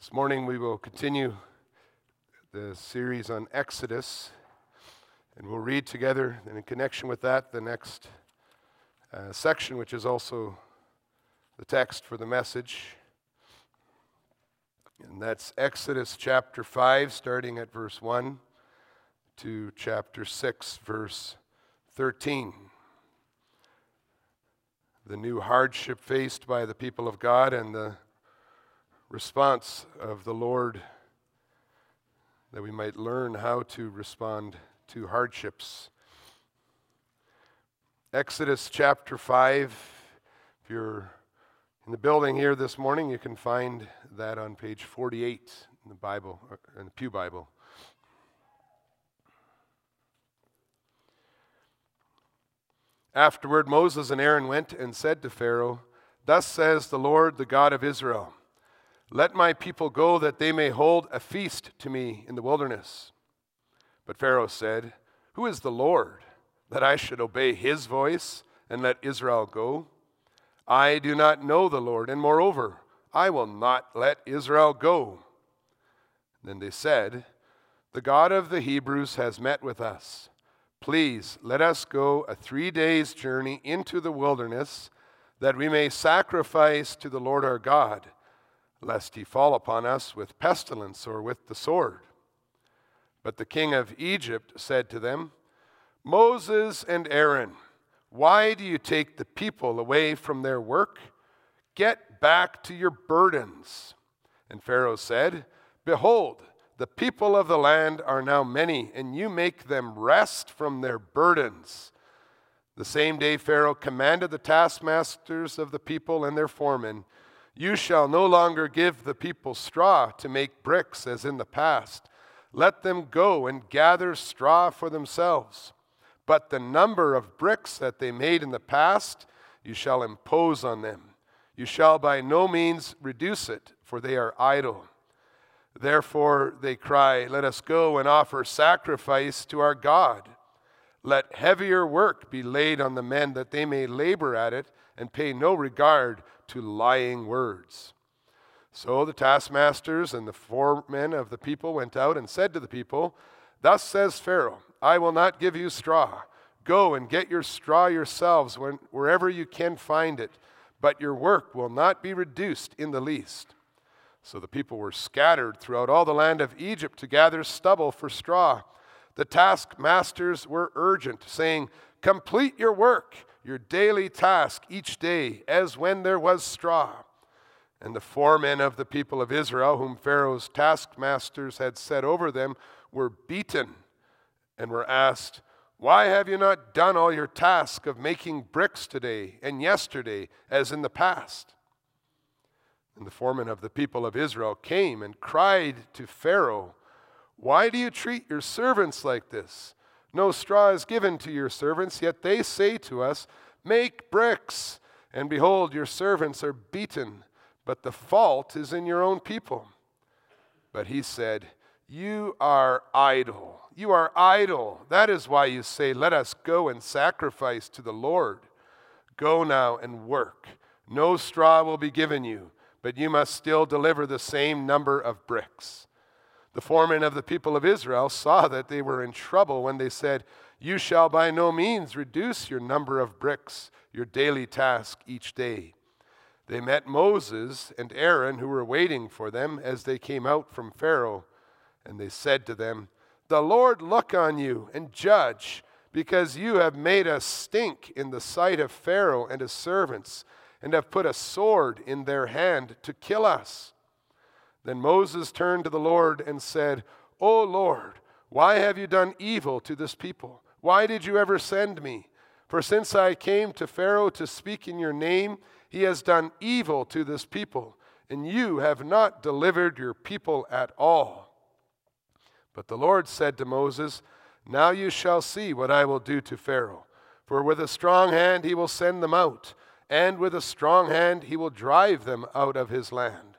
This morning we will continue the series on Exodus, and we'll read together, and in connection with that, the next uh, section, which is also the text for the message. And that's Exodus chapter 5, starting at verse 1 to chapter 6, verse 13. The new hardship faced by the people of God and the response of the Lord that we might learn how to respond to hardships. Exodus chapter 5. If you're in the building here this morning, you can find that on page 48 in the Bible, uh, in the Pew Bible. Afterward, Moses and Aaron went and said to Pharaoh, Thus says the Lord, the God of Israel. Let my people go that they may hold a feast to me in the wilderness. But Pharaoh said, Who is the Lord, that I should obey his voice and let Israel go? I do not know the Lord, and moreover, I will not let Israel go. Then they said, The God of the Hebrews has met with us. Please let us go a three days' journey into the wilderness, that we may sacrifice to the Lord our God lest he fall upon us with pestilence or with the sword. But the king of Egypt said to them, Moses and Aaron, why do you take the people away from their work? Get back to your burdens. And Pharaoh said, Behold, the people of the land are now many, and you make them rest from their burdens. The same day Pharaoh commanded the taskmasters of the people and their foremen, you shall no longer give the people straw to make bricks as in the past. Let them go and gather straw for themselves. But the number of bricks that they made in the past, you shall impose on them. You shall by no means reduce it, for they are idle. Therefore they cry, Let us go and offer sacrifice to our God. Let heavier work be laid on the men that they may labor at it and pay no regard to lying words. So the taskmasters and the foremen of the people went out and said to the people, Thus says Pharaoh, I will not give you straw. Go and get your straw yourselves when, wherever you can find it, but your work will not be reduced in the least. So the people were scattered throughout all the land of Egypt to gather stubble for straw. The taskmasters were urgent, saying, Complete your work your daily task each day, as when there was straw. And the foremen of the people of Israel, whom Pharaoh's taskmasters had set over them, were beaten and were asked, Why have you not done all your task of making bricks today and yesterday, as in the past? And the foreman of the people of Israel came and cried to Pharaoh, Why do you treat your servants like this? No straw is given to your servants, yet they say to us, Make bricks. And behold, your servants are beaten, but the fault is in your own people. But he said, You are idle. You are idle. That is why you say, Let us go and sacrifice to the Lord. Go now and work. No straw will be given you, but you must still deliver the same number of bricks. The foremen of the people of Israel saw that they were in trouble when they said, You shall by no means reduce your number of bricks, your daily task each day. They met Moses and Aaron, who were waiting for them as they came out from Pharaoh, and they said to them, The Lord look on you and judge, because you have made us stink in the sight of Pharaoh and his servants, and have put a sword in their hand to kill us. Then Moses turned to the Lord and said, O Lord, why have you done evil to this people? Why did you ever send me? For since I came to Pharaoh to speak in your name, he has done evil to this people, and you have not delivered your people at all. But the Lord said to Moses, Now you shall see what I will do to Pharaoh. For with a strong hand he will send them out, and with a strong hand he will drive them out of his land.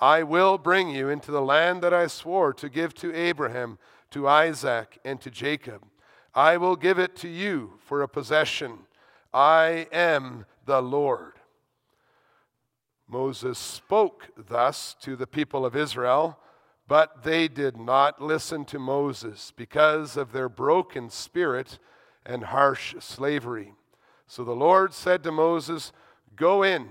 I will bring you into the land that I swore to give to Abraham, to Isaac, and to Jacob. I will give it to you for a possession. I am the Lord. Moses spoke thus to the people of Israel, but they did not listen to Moses because of their broken spirit and harsh slavery. So the Lord said to Moses, Go in,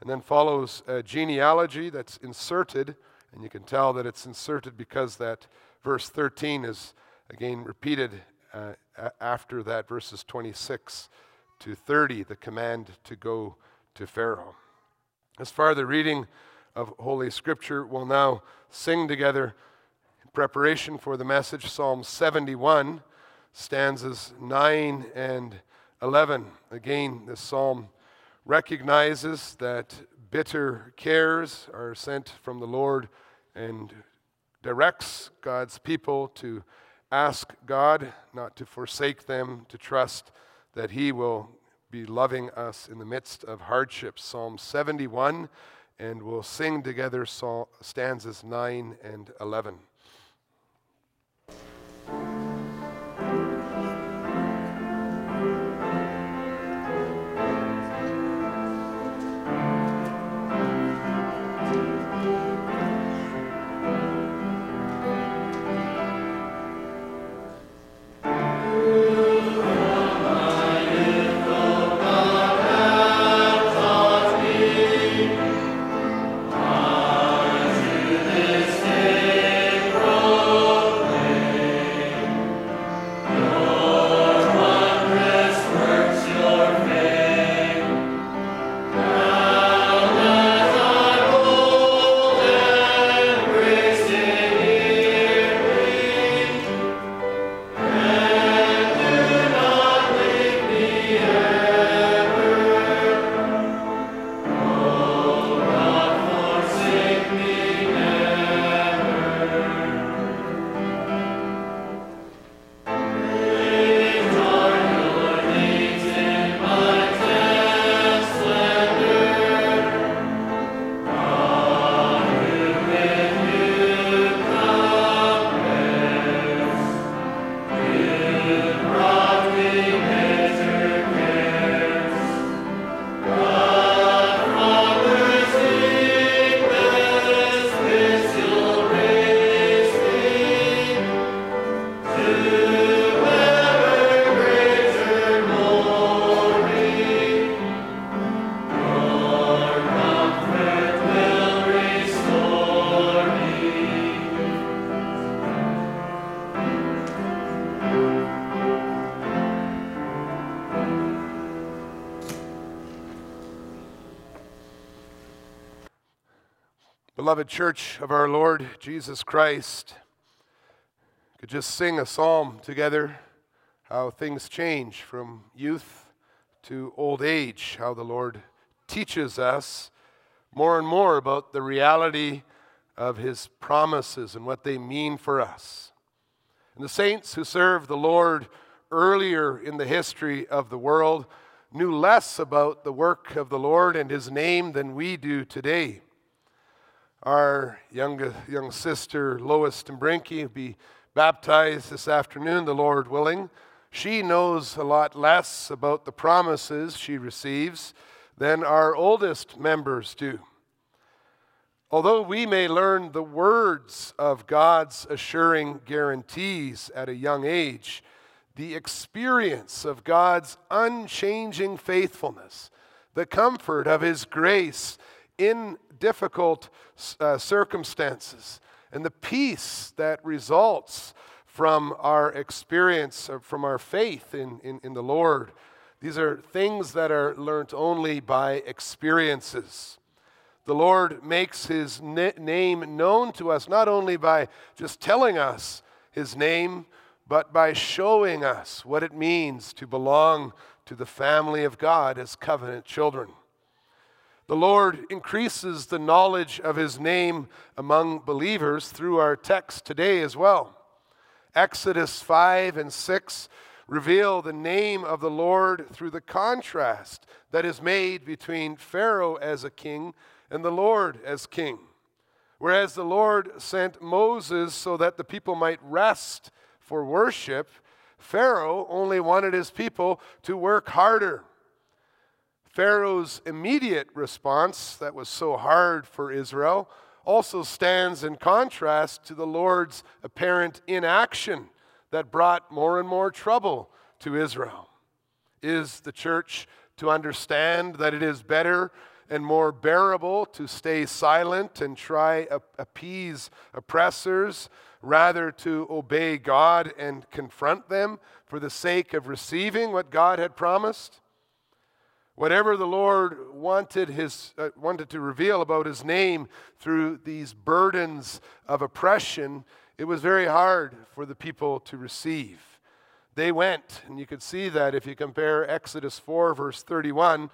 And then follows a genealogy that's inserted, and you can tell that it's inserted because that verse 13 is again repeated uh, after that, verses 26 to 30, the command to go to Pharaoh. As far the reading of Holy Scripture. We'll now sing together in preparation for the message Psalm 71, stanzas 9 and 11. Again, this psalm recognizes that bitter cares are sent from the Lord and directs God's people to ask God not to forsake them, to trust that He will be loving us in the midst of hardships. Psalm 71 and we'll sing together stanzas 9 and 11. Beloved church of our Lord Jesus Christ, could just sing a psalm together how things change from youth to old age, how the Lord teaches us more and more about the reality of his promises and what they mean for us. And the saints who served the Lord earlier in the history of the world knew less about the work of the Lord and his name than we do today. Our young, young sister Lois Dombrinki will be baptized this afternoon, the Lord willing. She knows a lot less about the promises she receives than our oldest members do. Although we may learn the words of God's assuring guarantees at a young age, the experience of God's unchanging faithfulness, the comfort of His grace in difficult uh, circumstances, and the peace that results from our experience, uh, from our faith in, in, in the Lord. These are things that are learnt only by experiences. The Lord makes his name known to us not only by just telling us his name, but by showing us what it means to belong to the family of God as covenant children. The Lord increases the knowledge of his name among believers through our text today as well. Exodus 5 and 6 reveal the name of the Lord through the contrast that is made between Pharaoh as a king and the Lord as king. Whereas the Lord sent Moses so that the people might rest for worship, Pharaoh only wanted his people to work harder. Pharaoh's immediate response, that was so hard for Israel, also stands in contrast to the Lord's apparent inaction that brought more and more trouble to Israel. Is the church to understand that it is better and more bearable to stay silent and try to appease oppressors rather to obey God and confront them for the sake of receiving what God had promised? Whatever the Lord wanted, his, uh, wanted to reveal about his name through these burdens of oppression, it was very hard for the people to receive. They went, and you could see that if you compare Exodus 4, verse 31,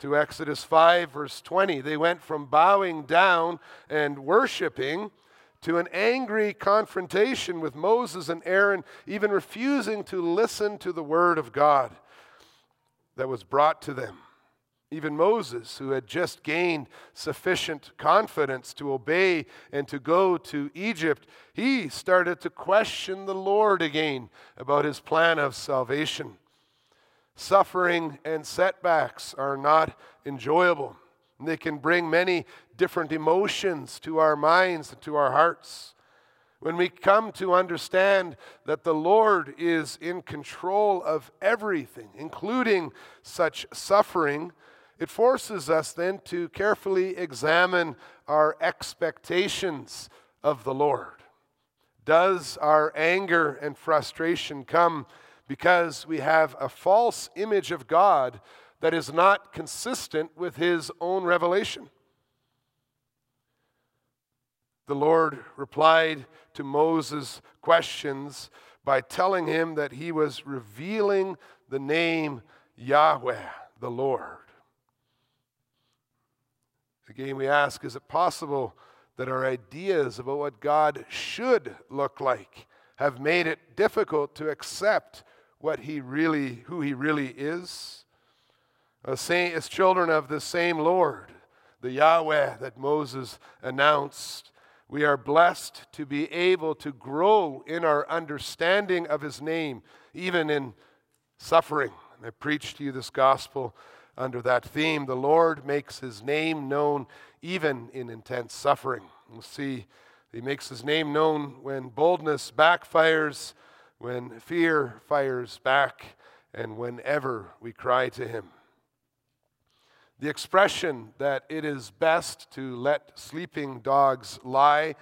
to Exodus 5, verse 20. They went from bowing down and worshiping to an angry confrontation with Moses and Aaron, even refusing to listen to the word of God that was brought to them. Even Moses, who had just gained sufficient confidence to obey and to go to Egypt, he started to question the Lord again about his plan of salvation. Suffering and setbacks are not enjoyable. They can bring many different emotions to our minds and to our hearts. When we come to understand that the Lord is in control of everything, including such suffering, it forces us then to carefully examine our expectations of the Lord. Does our anger and frustration come because we have a false image of God that is not consistent with his own revelation. The Lord replied to Moses' questions by telling him that he was revealing the name Yahweh, the Lord. Again, we ask is it possible that our ideas about what God should look like have made it difficult to accept what he really, who he really is. As children of the same Lord, the Yahweh that Moses announced, we are blessed to be able to grow in our understanding of his name, even in suffering. I preached to you this gospel under that theme. The Lord makes his name known even in intense suffering. We'll see he makes his name known when boldness backfires when fear fires back, and whenever we cry to Him. The expression that it is best to let sleeping dogs lie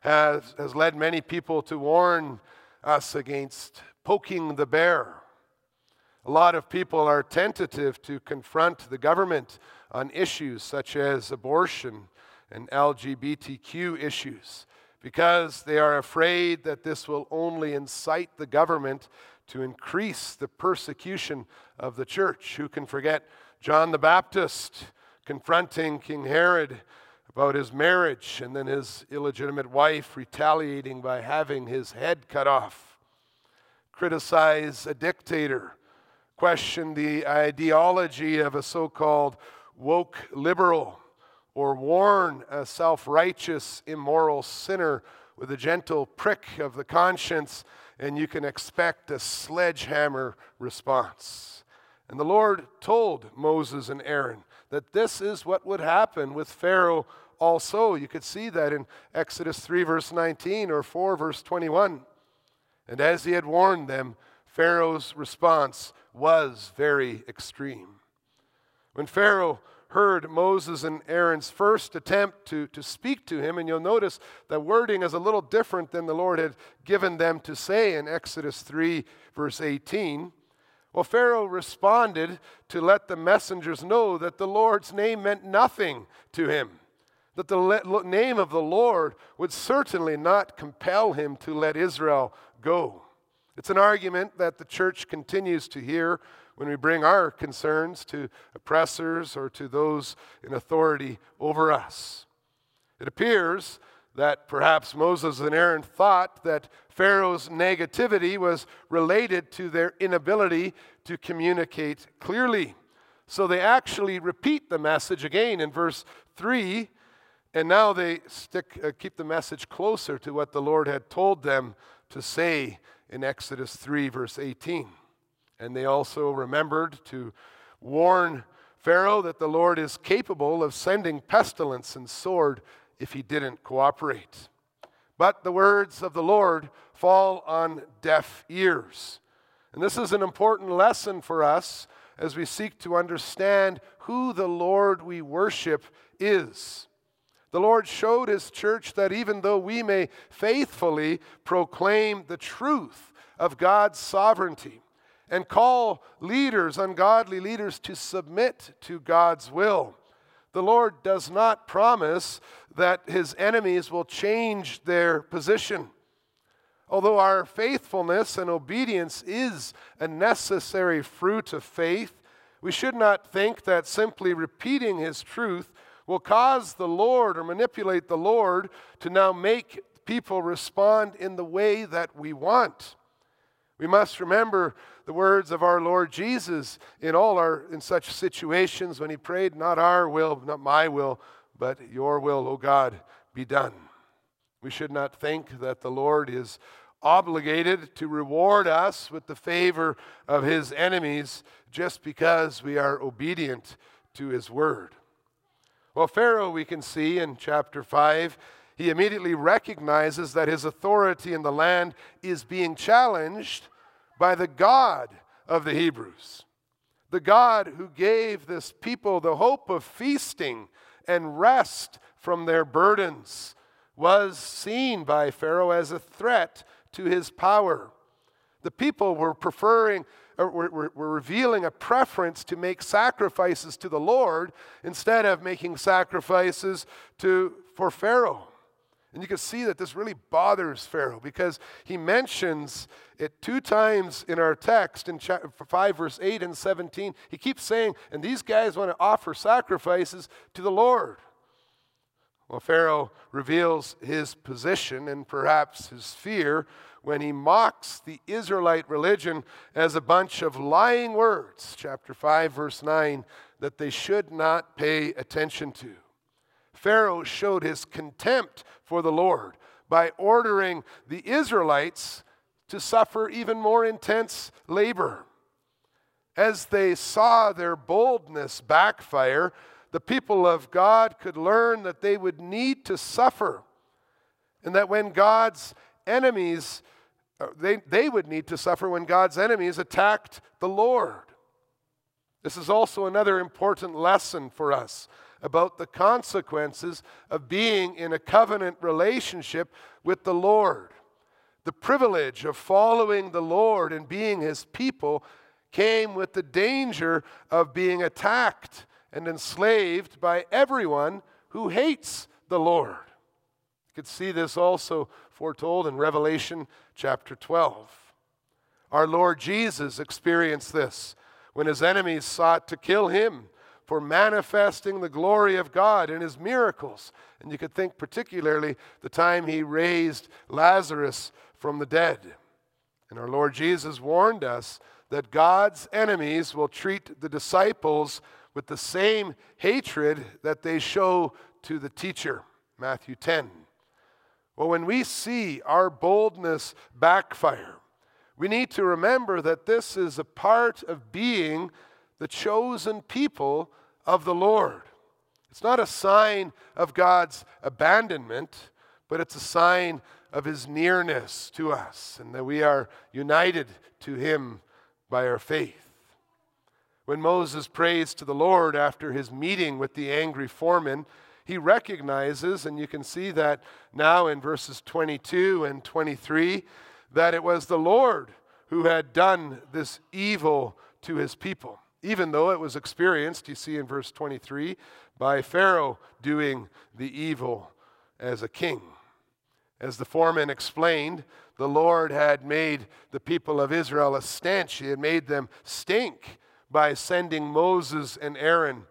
has, has led many people to warn us against poking the bear. A lot of people are tentative to confront the government on issues such as abortion and LGBTQ issues because they are afraid that this will only incite the government to increase the persecution of the church. Who can forget John the Baptist confronting King Herod about his marriage and then his illegitimate wife retaliating by having his head cut off? Criticize a dictator, question the ideology of a so called woke liberal or warn a self righteous, immoral sinner with a gentle prick of the conscience, and you can expect a sledgehammer response. And the Lord told Moses and Aaron that this is what would happen with Pharaoh also. You could see that in Exodus 3, verse 19, or 4, verse 21. And as he had warned them, Pharaoh's response was very extreme. When Pharaoh heard Moses and Aaron's first attempt to, to speak to him, and you'll notice the wording is a little different than the Lord had given them to say in Exodus 3, verse 18. Well, Pharaoh responded to let the messengers know that the Lord's name meant nothing to him, that the name of the Lord would certainly not compel him to let Israel go. It's an argument that the church continues to hear when we bring our concerns to oppressors or to those in authority over us. It appears that perhaps Moses and Aaron thought that Pharaoh's negativity was related to their inability to communicate clearly. So they actually repeat the message again in verse 3, and now they stick, uh, keep the message closer to what the Lord had told them to say in Exodus 3, verse 18. And they also remembered to warn Pharaoh that the Lord is capable of sending pestilence and sword if he didn't cooperate. But the words of the Lord fall on deaf ears. And this is an important lesson for us as we seek to understand who the Lord we worship is. The Lord showed His church that even though we may faithfully proclaim the truth of God's sovereignty and call leaders, ungodly leaders, to submit to God's will, the Lord does not promise that his enemies will change their position. Although our faithfulness and obedience is a necessary fruit of faith, we should not think that simply repeating his truth will cause the Lord or manipulate the Lord to now make people respond in the way that we want. We must remember the words of our Lord Jesus in all our in such situations when he prayed, Not our will, not my will, but your will, O God, be done. We should not think that the Lord is obligated to reward us with the favor of his enemies just because we are obedient to his word. Well, Pharaoh, we can see in chapter 5, he immediately recognizes that his authority in the land is being challenged by the God of the Hebrews, the God who gave this people the hope of feasting and rest from their burdens, was seen by Pharaoh as a threat to his power. The people were preferring, were, were, revealing a preference to make sacrifices to the Lord instead of making sacrifices to, for Pharaoh. And you can see that this really bothers Pharaoh because he mentions it two times in our text in chapter 5, verse 8 and 17. He keeps saying, and these guys want to offer sacrifices to the Lord. Well, Pharaoh reveals his position and perhaps his fear when he mocks the Israelite religion as a bunch of lying words, chapter 5, verse 9, that they should not pay attention to. Pharaoh showed his contempt for the Lord by ordering the Israelites to suffer even more intense labor. As they saw their boldness backfire, the people of God could learn that they would need to suffer, and that when God's enemies, uh, they, they would need to suffer when God's enemies attacked the Lord. This is also another important lesson for us about the consequences of being in a covenant relationship with the Lord. The privilege of following the Lord and being his people came with the danger of being attacked and enslaved by everyone who hates the Lord. You could see this also foretold in Revelation chapter 12. Our Lord Jesus experienced this when his enemies sought to kill him for manifesting the glory of God in his miracles. And you could think particularly the time he raised Lazarus from the dead. And our Lord Jesus warned us that God's enemies will treat the disciples with the same hatred that they show to the teacher, Matthew 10. Well, when we see our boldness backfire, we need to remember that this is a part of being the chosen people of the Lord. It's not a sign of God's abandonment, but it's a sign of his nearness to us and that we are united to him by our faith. When Moses prays to the Lord after his meeting with the angry foreman, he recognizes, and you can see that now in verses 22 and 23, that it was the Lord who had done this evil to his people. Even though it was experienced, you see in verse 23, by Pharaoh doing the evil as a king. As the foreman explained, the Lord had made the people of Israel a stench. He had made them stink by sending Moses and Aaron.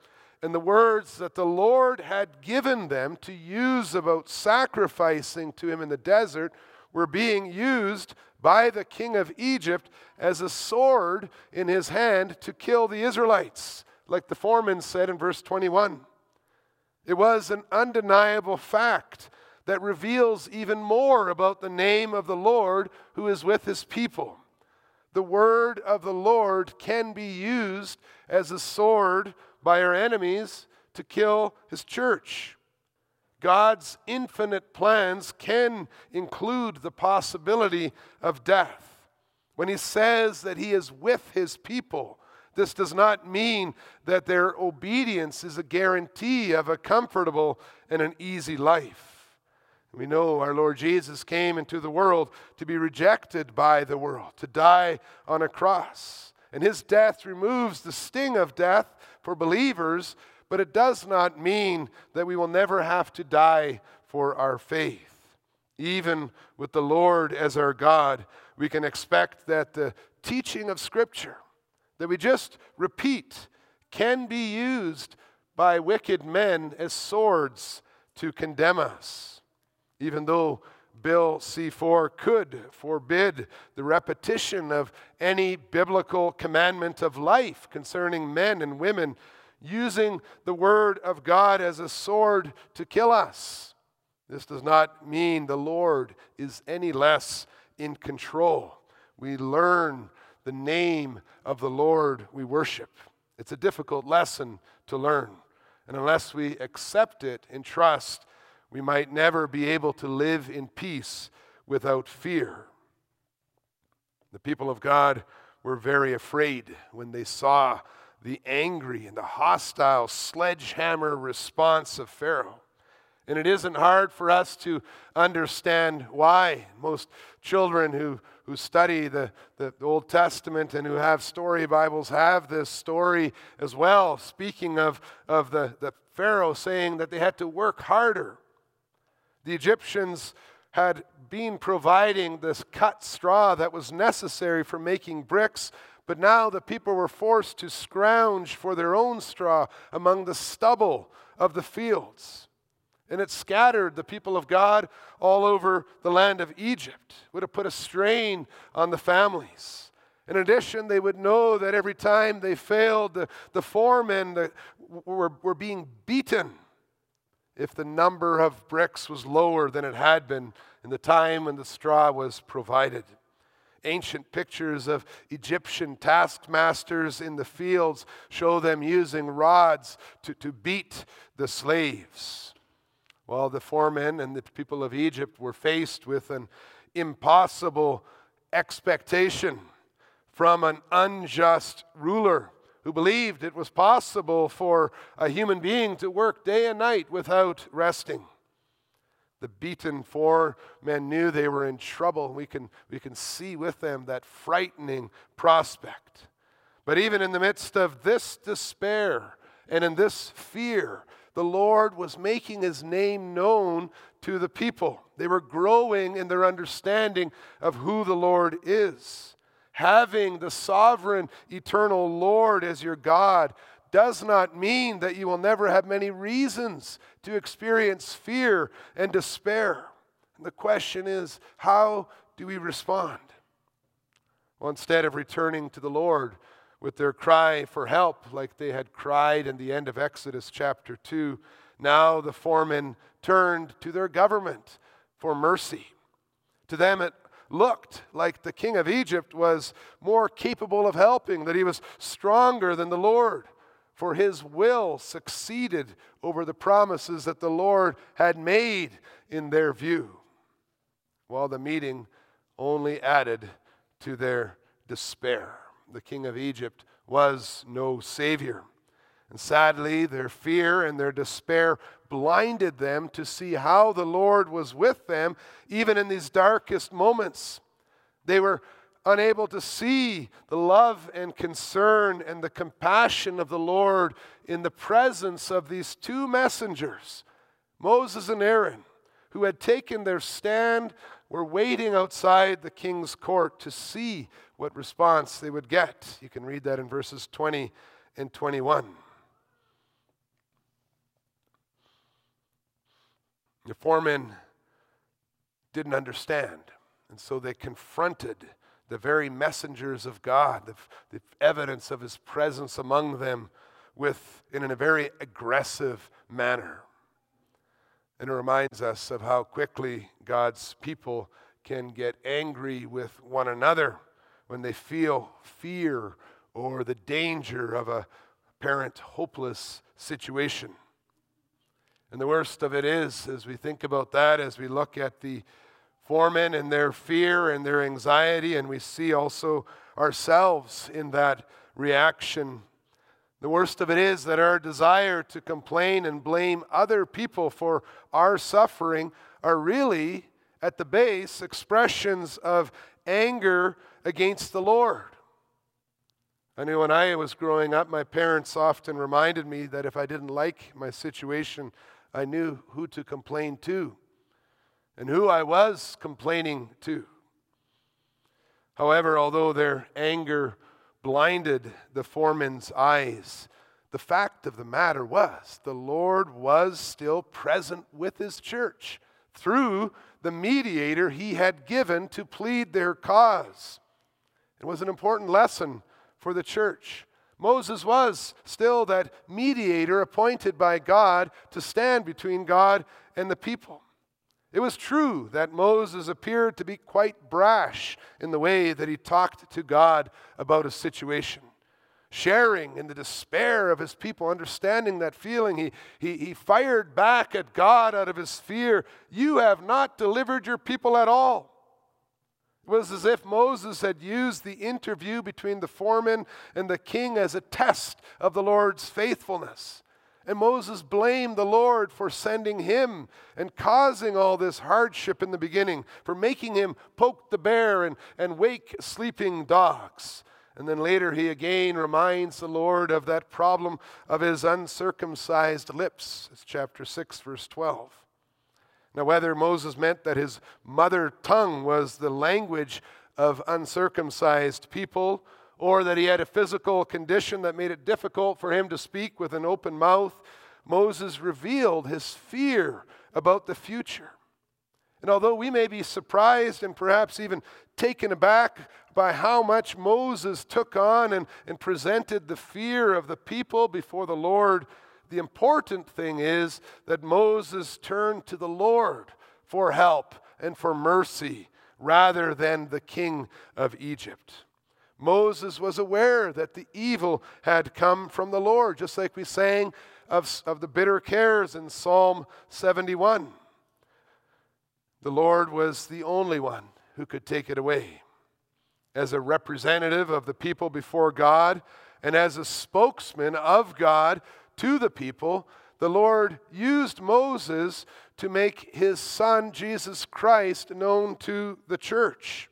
And the words that the Lord had given them to use about sacrificing to him in the desert were being used by the king of Egypt as a sword in his hand to kill the Israelites, like the foreman said in verse 21. It was an undeniable fact that reveals even more about the name of the Lord who is with his people. The word of the Lord can be used as a sword by our enemies to kill his church. God's infinite plans can include the possibility of death. When he says that he is with his people, this does not mean that their obedience is a guarantee of a comfortable and an easy life. We know our Lord Jesus came into the world to be rejected by the world, to die on a cross. And his death removes the sting of death for believers, but it does not mean that we will never have to die for our faith. Even with the Lord as our God, we can expect that the teaching of Scripture that we just repeat can be used by wicked men as swords to condemn us even though Bill C 4 could forbid the repetition of any biblical commandment of life concerning men and women using the Word of God as a sword to kill us. This does not mean the Lord is any less in control. We learn the name of the Lord we worship. It's a difficult lesson to learn. And unless we accept it in trust, we might never be able to live in peace without fear. The people of God were very afraid when they saw the angry and the hostile sledgehammer response of Pharaoh. And it isn't hard for us to understand why. Most children who, who study the, the Old Testament and who have story Bibles have this story as well, speaking of, of the, the Pharaoh saying that they had to work harder. The Egyptians had been providing this cut straw that was necessary for making bricks, but now the people were forced to scrounge for their own straw among the stubble of the fields. And it scattered the people of God all over the land of Egypt. It would have put a strain on the families. In addition, they would know that every time they failed, the, the foremen were, were being beaten if the number of bricks was lower than it had been in the time when the straw was provided. Ancient pictures of Egyptian taskmasters in the fields show them using rods to, to beat the slaves. While the foremen and the people of Egypt were faced with an impossible expectation from an unjust ruler who believed it was possible for a human being to work day and night without resting. The beaten four men knew they were in trouble. We can, we can see with them that frightening prospect. But even in the midst of this despair and in this fear, the Lord was making his name known to the people. They were growing in their understanding of who the Lord is. Having the sovereign, eternal Lord as your God does not mean that you will never have many reasons to experience fear and despair. And the question is, how do we respond? Well, instead of returning to the Lord with their cry for help, like they had cried in the end of Exodus chapter 2, Now the foremen turned to their government for mercy. To them, it looked like the king of Egypt was more capable of helping, that he was stronger than the Lord, for his will succeeded over the promises that the Lord had made in their view, while the meeting only added to their despair. The king of Egypt was no savior. And sadly, their fear and their despair blinded them to see how the Lord was with them, even in these darkest moments. They were unable to see the love and concern and the compassion of the Lord in the presence of these two messengers, Moses and Aaron, who had taken their stand, were waiting outside the king's court to see what response they would get. You can read that in verses 20 and 21. The foremen didn't understand, and so they confronted the very messengers of God, the, the evidence of his presence among them, with in a very aggressive manner. And it reminds us of how quickly God's people can get angry with one another when they feel fear or the danger of a apparent hopeless situation. And the worst of it is, as we think about that, as we look at the foremen and their fear and their anxiety, and we see also ourselves in that reaction. The worst of it is that our desire to complain and blame other people for our suffering are really, at the base, expressions of anger against the Lord. I knew when I was growing up, my parents often reminded me that if I didn't like my situation, I knew who to complain to and who I was complaining to. However, although their anger blinded the foreman's eyes, the fact of the matter was the Lord was still present with his church through the mediator he had given to plead their cause. It was an important lesson for the church. Moses was still that mediator appointed by God to stand between God and the people. It was true that Moses appeared to be quite brash in the way that he talked to God about a situation. Sharing in the despair of his people, understanding that feeling, he, he, he fired back at God out of his fear. You have not delivered your people at all. It was as if Moses had used the interview between the foreman and the king as a test of the Lord's faithfulness. And Moses blamed the Lord for sending him and causing all this hardship in the beginning, for making him poke the bear and, and wake sleeping dogs. And then later he again reminds the Lord of that problem of his uncircumcised lips. It's chapter 6, verse 12. Now, whether Moses meant that his mother tongue was the language of uncircumcised people, or that he had a physical condition that made it difficult for him to speak with an open mouth, Moses revealed his fear about the future. And although we may be surprised and perhaps even taken aback by how much Moses took on and, and presented the fear of the people before the Lord, the important thing is that Moses turned to the Lord for help and for mercy rather than the king of Egypt. Moses was aware that the evil had come from the Lord, just like we sang of, of the bitter cares in Psalm 71. The Lord was the only one who could take it away. As a representative of the people before God and as a spokesman of God to the people, the Lord used Moses to make his son, Jesus Christ, known to the church.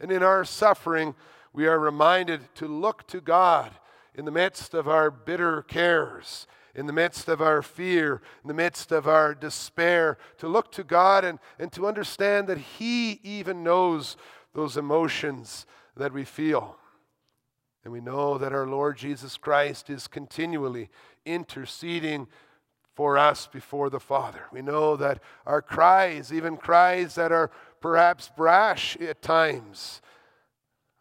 And in our suffering, we are reminded to look to God in the midst of our bitter cares, in the midst of our fear, in the midst of our despair, to look to God and, and to understand that He even knows those emotions that we feel. And we know that our Lord Jesus Christ is continually interceding for us before the Father. We know that our cries, even cries that are perhaps brash at times,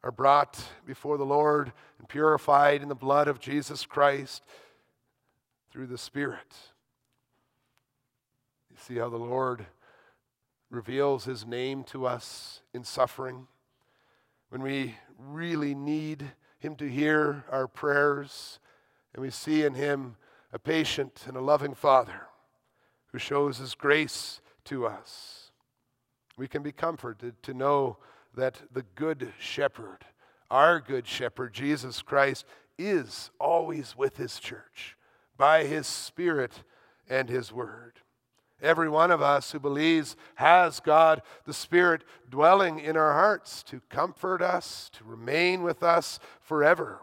are brought before the Lord and purified in the blood of Jesus Christ through the Spirit. You see how the Lord reveals his name to us in suffering. When we really need him to hear our prayers, and we see in him a patient and a loving Father who shows his grace to us. We can be comforted to know that the Good Shepherd, our Good Shepherd, Jesus Christ, is always with his church by his Spirit and his Word. Every one of us who believes has God, the Spirit, dwelling in our hearts to comfort us, to remain with us forever.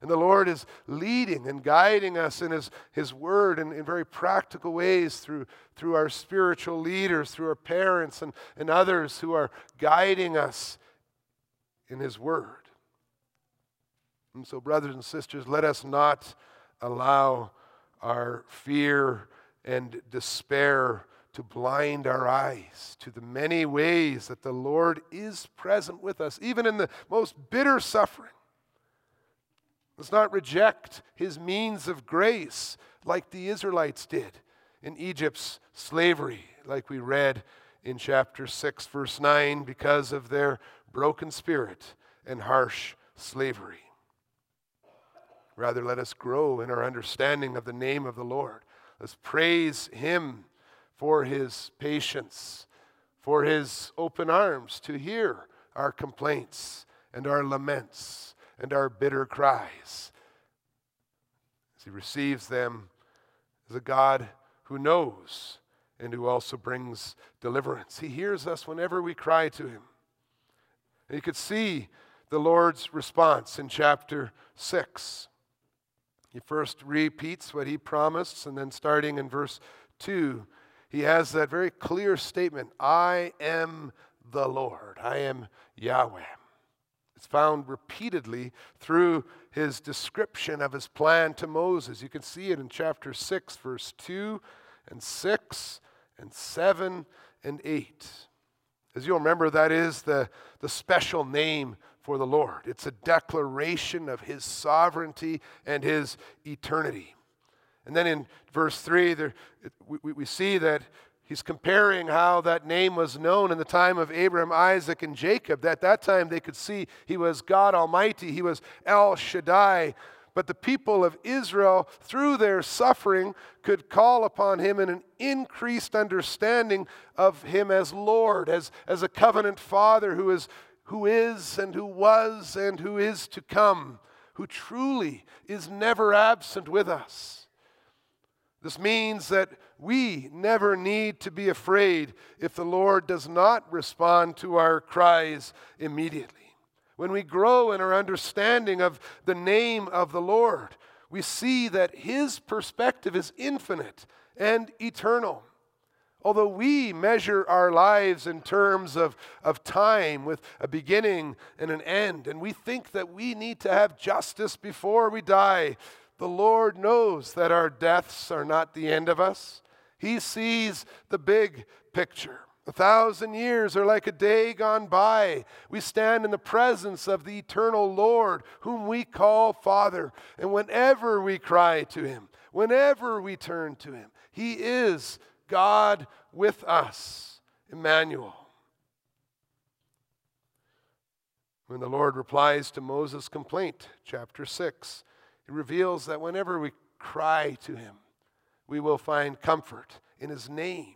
And the Lord is leading and guiding us in His, His Word in, in very practical ways through, through our spiritual leaders, through our parents, and, and others who are guiding us in His Word. And so, brothers and sisters, let us not allow our fear and despair to blind our eyes to the many ways that the Lord is present with us, even in the most bitter suffering. Let's not reject his means of grace like the Israelites did in Egypt's slavery, like we read in chapter 6, verse 9, because of their broken spirit and harsh slavery. Rather, let us grow in our understanding of the name of the Lord. Let's praise him for his patience, for his open arms to hear our complaints and our laments and our bitter cries. As he receives them as a God who knows and who also brings deliverance. He hears us whenever we cry to him. And you could see the Lord's response in chapter 6. He first repeats what he promised, and then starting in verse 2, he has that very clear statement I am the Lord, I am Yahweh. It's found repeatedly through his description of his plan to Moses. You can see it in chapter 6, verse 2 and 6 and 7 and 8. As you'll remember, that is the, the special name for the Lord. It's a declaration of his sovereignty and his eternity. And then in verse 3, there, we, we see that He's comparing how that name was known in the time of Abraham, Isaac, and Jacob. At that time, they could see he was God Almighty, he was El Shaddai. But the people of Israel, through their suffering, could call upon him in an increased understanding of him as Lord, as, as a covenant father who is, who is and who was and who is to come, who truly is never absent with us. This means that we never need to be afraid if the Lord does not respond to our cries immediately. When we grow in our understanding of the name of the Lord, we see that His perspective is infinite and eternal. Although we measure our lives in terms of, of time with a beginning and an end, and we think that we need to have justice before we die, the Lord knows that our deaths are not the end of us. He sees the big picture. A thousand years are like a day gone by. We stand in the presence of the eternal Lord, whom we call Father. And whenever we cry to Him, whenever we turn to Him, He is God with us, Emmanuel. When the Lord replies to Moses' complaint, chapter 6, He reveals that whenever we cry to Him, we will find comfort in his name.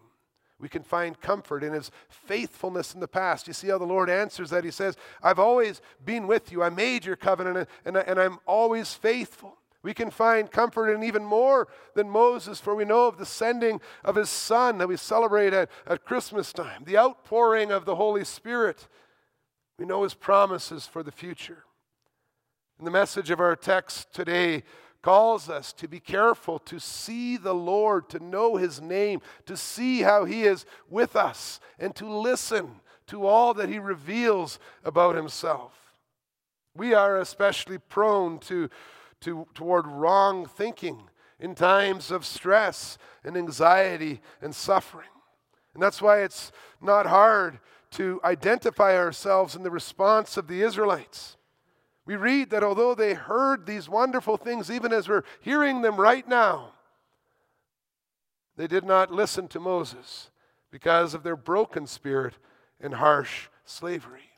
We can find comfort in his faithfulness in the past. You see how the Lord answers that? He says, I've always been with you. I made your covenant, and, and I'm always faithful. We can find comfort in even more than Moses, for we know of the sending of his Son that we celebrate at, at Christmas time, the outpouring of the Holy Spirit. We know his promises for the future. And the message of our text today calls us to be careful to see the Lord, to know his name, to see how he is with us, and to listen to all that he reveals about himself. We are especially prone to, to, toward wrong thinking in times of stress and anxiety and suffering. And that's why it's not hard to identify ourselves in the response of the Israelites. We read that although they heard these wonderful things, even as we're hearing them right now, They did not listen to Moses because of their broken spirit and harsh slavery.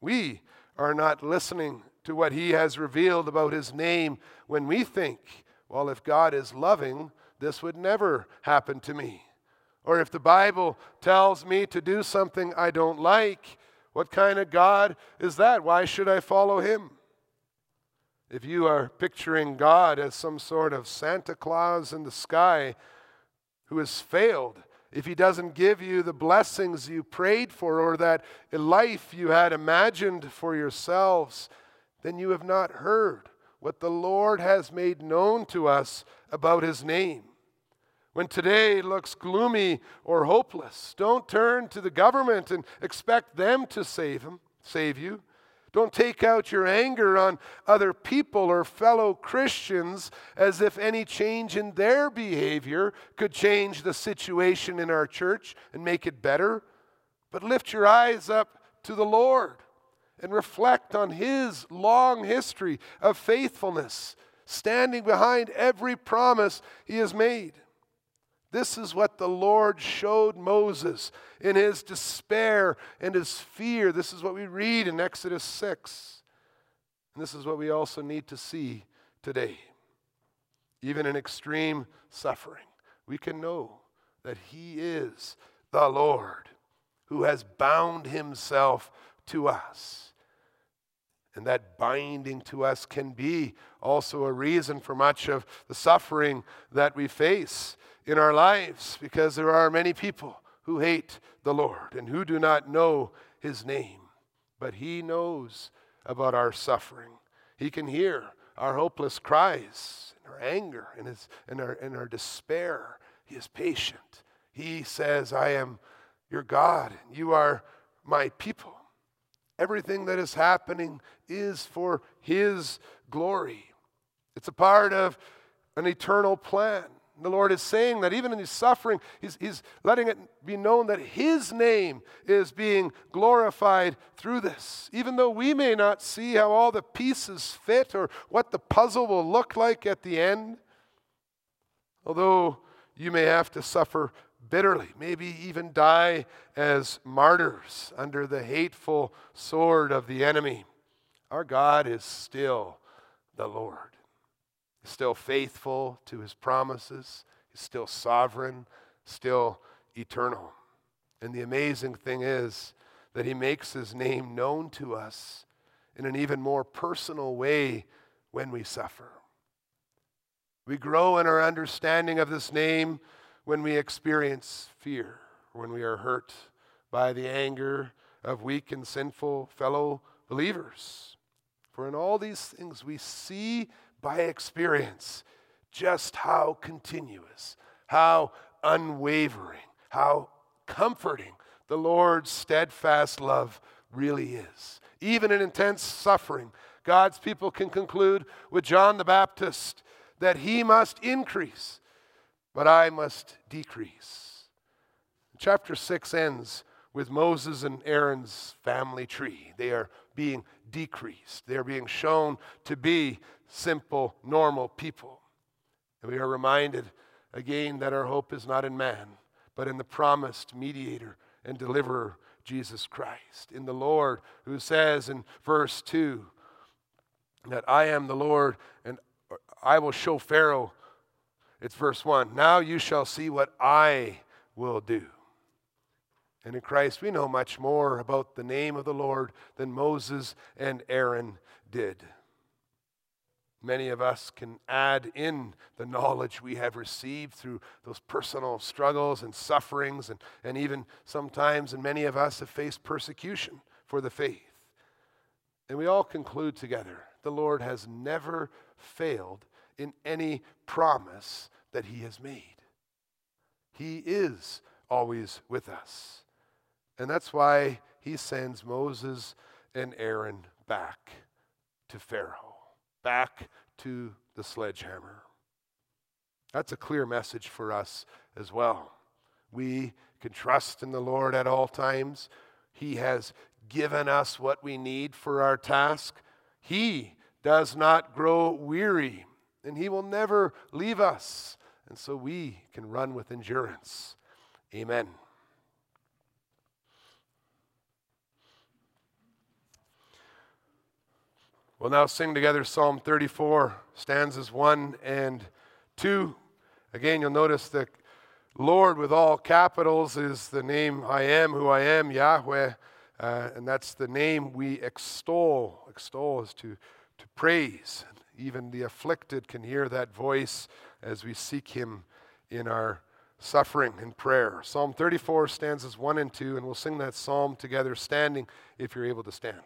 We are not listening to what he has revealed about his name when we think, well, if God is loving, this would never happen to me. Or if the Bible tells me to do something I don't like, what kind of God is that? Why should I follow him? If you are picturing God as some sort of Santa Claus in the sky who has failed, if he doesn't give you the blessings you prayed for or that life you had imagined for yourselves, then you have not heard what the Lord has made known to us about his name. When today looks gloomy or hopeless, don't turn to the government and expect them to save him, save you. Don't take out your anger on other people or fellow Christians as if any change in their behavior could change the situation in our church and make it better. But lift your eyes up to the Lord and reflect on His long history of faithfulness, standing behind every promise He has made. This is what the Lord showed Moses in his despair and his fear. This is what we read in Exodus 6. And this is what we also need to see today. Even in extreme suffering, we can know that He is the Lord who has bound Himself to us. And that binding to us can be also a reason for much of the suffering that we face in our lives because there are many people who hate the Lord and who do not know his name. But he knows about our suffering. He can hear our hopeless cries and our anger and, his, and, our, and our despair. He is patient. He says, I am your God, and you are my people. Everything that is happening is for His glory. It's a part of an eternal plan. The Lord is saying that even in his suffering, he's, he's letting it be known that his name is being glorified through this. Even though we may not see how all the pieces fit or what the puzzle will look like at the end, although you may have to suffer bitterly, maybe even die as martyrs under the hateful sword of the enemy, our God is still the Lord still faithful to his promises. He's still sovereign, still eternal. And the amazing thing is that he makes his name known to us in an even more personal way when we suffer. We grow in our understanding of this name when we experience fear, when we are hurt by the anger of weak and sinful fellow believers. For in all these things we see by experience just how continuous, how unwavering, how comforting the Lord's steadfast love really is. Even in intense suffering, God's people can conclude with John the Baptist that he must increase, but I must decrease. Chapter 6 ends with Moses and Aaron's family tree. They are being decreased, they are being shown to be simple, normal people. And we are reminded again that our hope is not in man, but in the promised mediator and deliverer, Jesus Christ, in the Lord, who says in verse 2 that I am the Lord and I will show Pharaoh. It's verse 1 Now you shall see what I will do. And in Christ, we know much more about the name of the Lord than Moses and Aaron did. Many of us can add in the knowledge we have received through those personal struggles and sufferings, and, and even sometimes, and many of us have faced persecution for the faith. And we all conclude together the Lord has never failed in any promise that He has made. He is always with us. And that's why He sends Moses and Aaron back to Pharaoh back to the sledgehammer. That's a clear message for us as well. We can trust in the Lord at all times. He has given us what we need for our task. He does not grow weary, and He will never leave us and so we can run with endurance. Amen. We'll now sing together Psalm 34, stanzas 1 and 2. Again, you'll notice that Lord with all capitals is the name I am who I am, Yahweh, uh, and that's the name we extol. Extol is to, to praise. Even the afflicted can hear that voice as we seek Him in our suffering and prayer. Psalm 34, stanzas 1 and 2, and we'll sing that psalm together standing if you're able to stand.